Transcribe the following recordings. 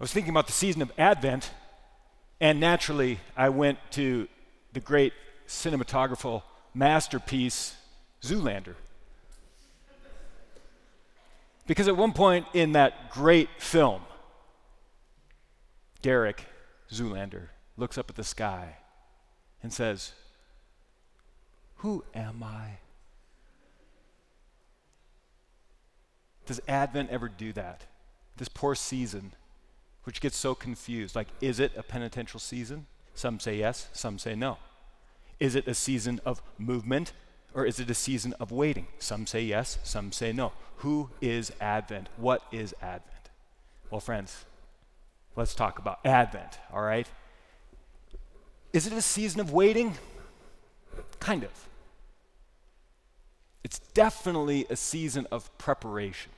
I was thinking about the season of Advent, and naturally, I went to the great cinematographical masterpiece, Zoolander. Because at one point in that great film, Derek Zoolander looks up at the sky and says, Who am I? Does Advent ever do that? This poor season, which gets so confused. Like, is it a penitential season? Some say yes, some say no. Is it a season of movement or is it a season of waiting? Some say yes, some say no. Who is Advent? What is Advent? Well, friends, let's talk about Advent, all right? Is it a season of waiting? Kind of. It's definitely a season of preparation.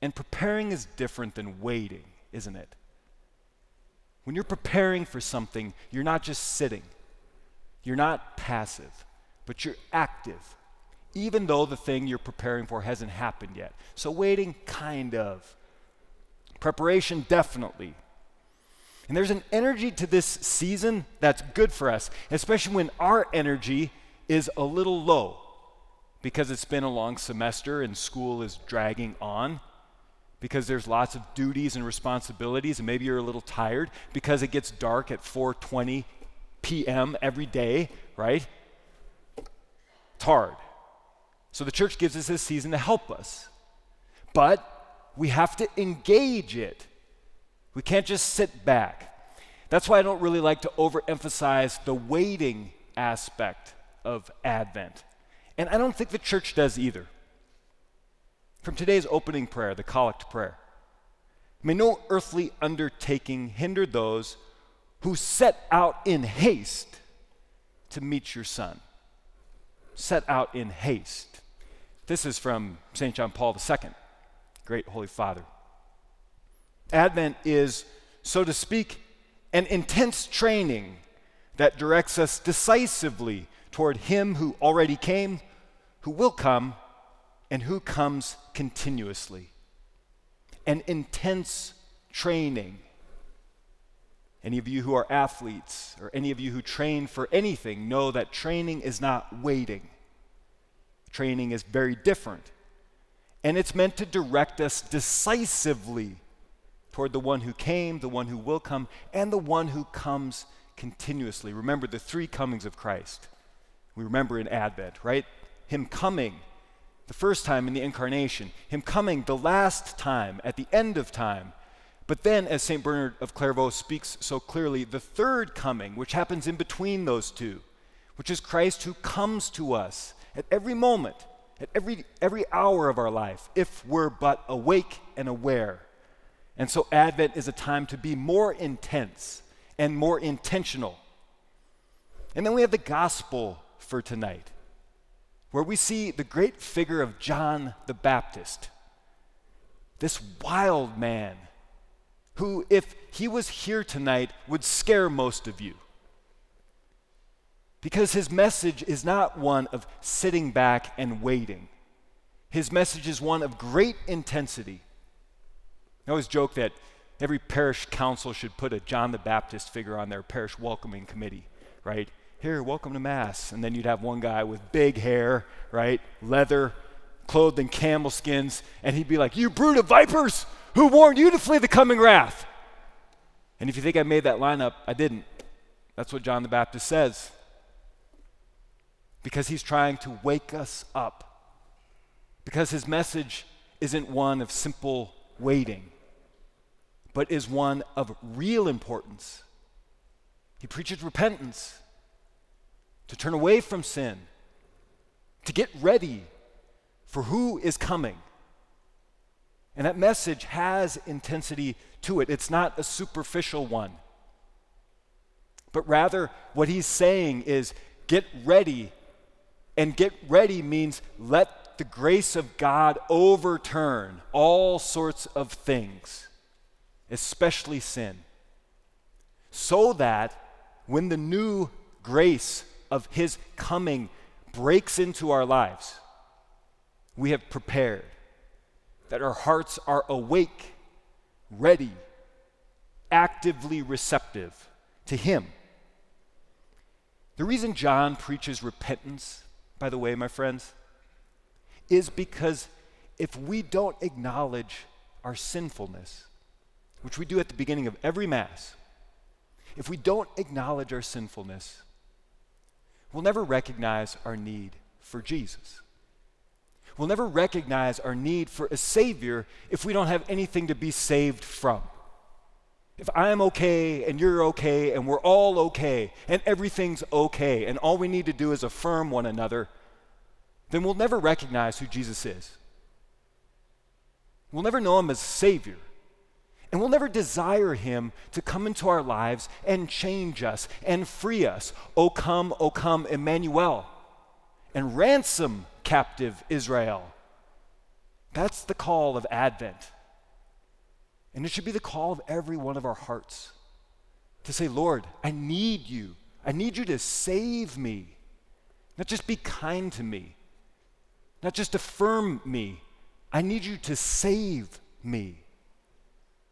And preparing is different than waiting, isn't it? When you're preparing for something, you're not just sitting, you're not passive, but you're active, even though the thing you're preparing for hasn't happened yet. So, waiting, kind of. Preparation, definitely. And there's an energy to this season that's good for us, especially when our energy is a little low because it's been a long semester and school is dragging on because there's lots of duties and responsibilities and maybe you're a little tired because it gets dark at 4:20 p.m. every day, right? It's hard. So the church gives us this season to help us. But we have to engage it. We can't just sit back. That's why I don't really like to overemphasize the waiting aspect of Advent. And I don't think the church does either. From today's opening prayer, the collect prayer, may no earthly undertaking hinder those who set out in haste to meet your son. Set out in haste. This is from St. John Paul II, great Holy Father. Advent is, so to speak, an intense training that directs us decisively toward Him who already came, who will come, and who comes continuously. An intense training. Any of you who are athletes or any of you who train for anything know that training is not waiting. Training is very different. And it's meant to direct us decisively toward the one who came, the one who will come, and the one who comes continuously. Remember the three comings of Christ. We remember in Advent, right? Him coming the first time in the incarnation, him coming the last time at the end of time. But then, as St. Bernard of Clairvaux speaks so clearly, the third coming, which happens in between those two, which is Christ who comes to us at every moment, at every, every hour of our life, if we're but awake and aware. And so, Advent is a time to be more intense and more intentional. And then we have the gospel for tonight where we see the great figure of John the Baptist, this wild man who, if he was here tonight, would scare most of you. Because his message is not one of sitting back and waiting. His message is one of great intensity. I always joke that every parish council should put a John the Baptist figure on their parish welcoming committee, right? Here, welcome to Mass. And then you'd have one guy with big hair, right? Leather, clothed in camel skins. And he'd be like, You brood of vipers, who warned you to flee the coming wrath? And if you think I made that line up, I didn't. That's what John the Baptist says. Because he's trying to wake us up. Because his message isn't one of simple waiting, but is one of real importance. He preaches repentance to turn away from sin, to get ready for who is coming. And that message has intensity to it. It's not a superficial one. But rather, what he's saying is get ready. And get ready means let the grace of God overturn all sorts of things, especially sin, so that when the new grace of his coming breaks into our lives, we have prepared, that our hearts are awake, ready, actively receptive to Him. The reason John preaches repentance, by the way, my friends, is because if we don't acknowledge our sinfulness, which we do at the beginning of every Mass, if we don't acknowledge our sinfulness, we'll never recognize our need for Jesus. We'll never recognize our need for a Savior if we don't have anything to be saved from. If I'm okay and you're okay and we're all okay and everything's okay and all we need to do is affirm one another, then we'll never recognize who Jesus is. We'll never know him as Savior. And we'll never desire him to come into our lives and change us and free us. O come, O come, Emmanuel, and ransom captive Israel. That's the call of Advent. And it should be the call of every one of our hearts to say, Lord, I need you. I need you to save me. Not just be kind to me, not just affirm me. I need you to save me.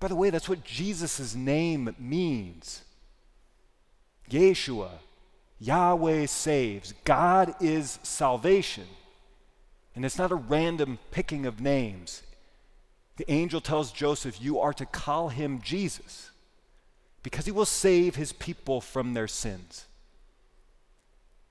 By the way, that's what Jesus' name means. Yeshua, Yahweh saves. God is salvation. And it's not a random picking of names. The angel tells Joseph, You are to call him Jesus because he will save his people from their sins.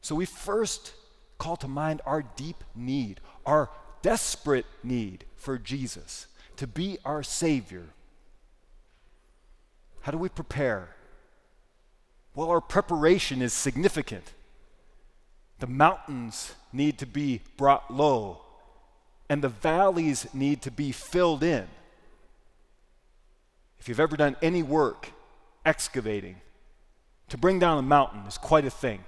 So we first call to mind our deep need, our desperate need for Jesus to be our Savior. How do we prepare? Well, our preparation is significant. The mountains need to be brought low, and the valleys need to be filled in. If you've ever done any work excavating, to bring down a mountain is quite a thing.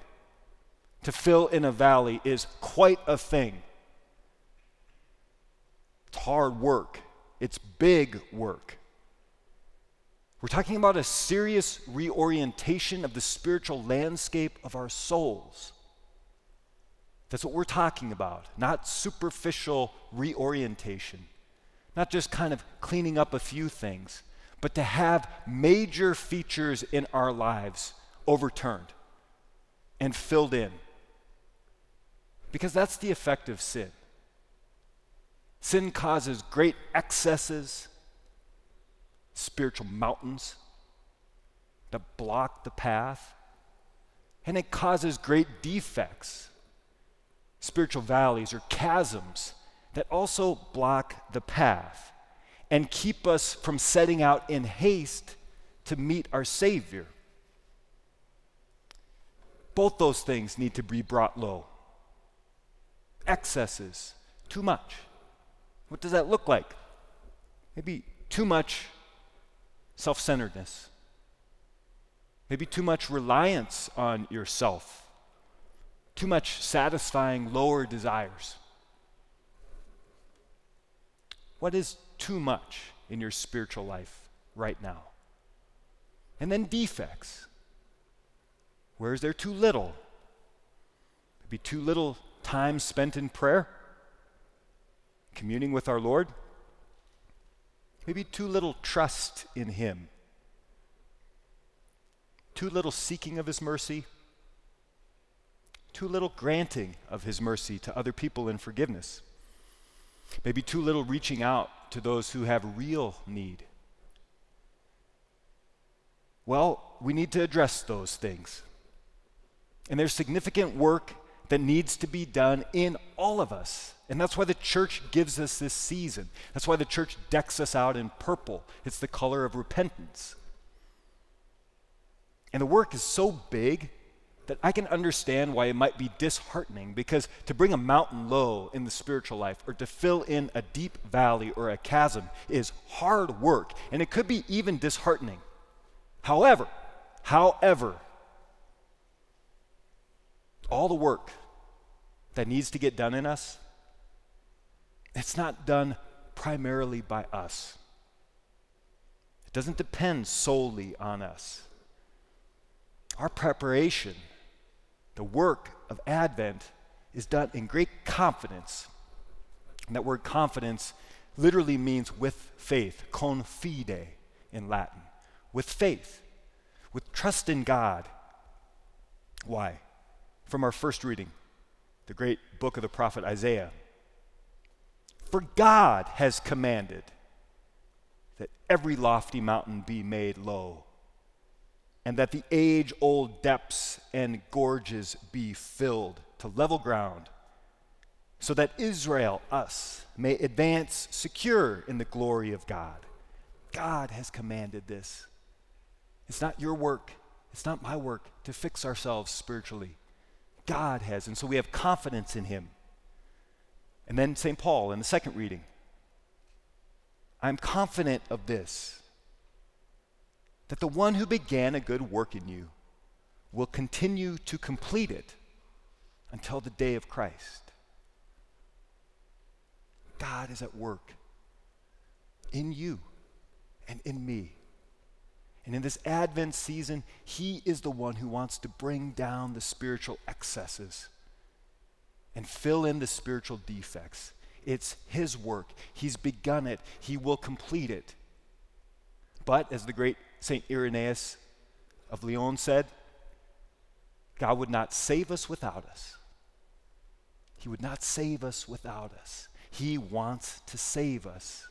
To fill in a valley is quite a thing. It's hard work, it's big work. We're talking about a serious reorientation of the spiritual landscape of our souls. That's what we're talking about, not superficial reorientation, not just kind of cleaning up a few things, but to have major features in our lives overturned and filled in. Because that's the effect of sin. Sin causes great excesses, spiritual mountains that block the path, and it causes great defects, spiritual valleys or chasms that also block the path and keep us from setting out in haste to meet our Savior. Both those things need to be brought low. Excesses, too much. What does that look like? Maybe too much self centeredness, maybe too much reliance on yourself, too much satisfying lower desires. What is too much in your spiritual life right now? And then defects. Where is there too little? Maybe too little time spent in prayer, communing with our Lord. Maybe too little trust in Him, too little seeking of His mercy, too little granting of His mercy to other people in forgiveness. Maybe too little reaching out to those who have real need. Well, we need to address those things. And there's significant work that needs to be done in all of us. And that's why the church gives us this season. That's why the church decks us out in purple. It's the color of repentance. And the work is so big that I can understand why it might be disheartening because to bring a mountain low in the spiritual life or to fill in a deep valley or a chasm is hard work and it could be even disheartening. However, however, all the work that needs to get done in us, it's not done primarily by us. It doesn't depend solely on us. Our preparation the work of Advent is done in great confidence. And that word confidence literally means with faith, confide. in Latin, with faith, with trust in God. Why? From our first reading, the great book of the prophet Isaiah. For God has commanded that every lofty mountain be made low, and that the age old depths and gorges be filled to level ground, so that Israel, us, may advance secure in the glory of God. God has commanded this. It's not your work, it's not my work to fix ourselves spiritually. God has, and so we have confidence in Him. And then St. Paul in the second reading I'm confident of this that the one who began a good work in you will continue to complete it until the day of Christ. God is at work in you and in me. And in this Advent season, He is the one who wants to bring down the spiritual excesses and fill in the spiritual defects. It's His work. He's begun it, He will complete it. But, as the great St. Irenaeus of Lyon said, God would not save us without us. He would not save us without us. He wants to save us,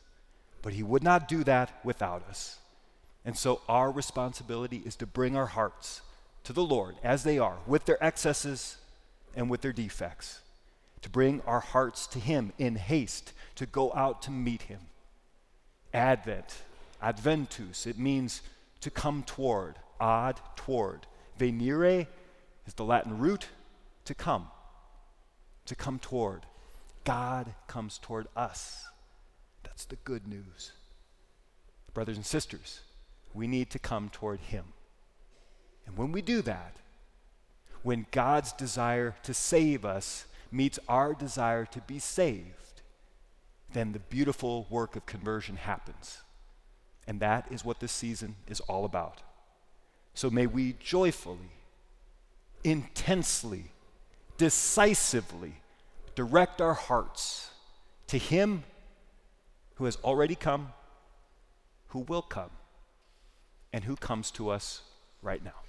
but He would not do that without us. And so, our responsibility is to bring our hearts to the Lord as they are, with their excesses and with their defects to bring our hearts to Him in haste, to go out to meet Him. Advent, adventus, it means to come toward, ad toward. Venire is the Latin root to come, to come toward. God comes toward us. That's the good news. Brothers and sisters, we need to come toward Him. And when we do that, when God's desire to save us meets our desire to be saved, then the beautiful work of conversion happens. And that is what this season is all about. So may we joyfully, intensely, decisively direct our hearts to Him who has already come, who will come, and who comes to us right now.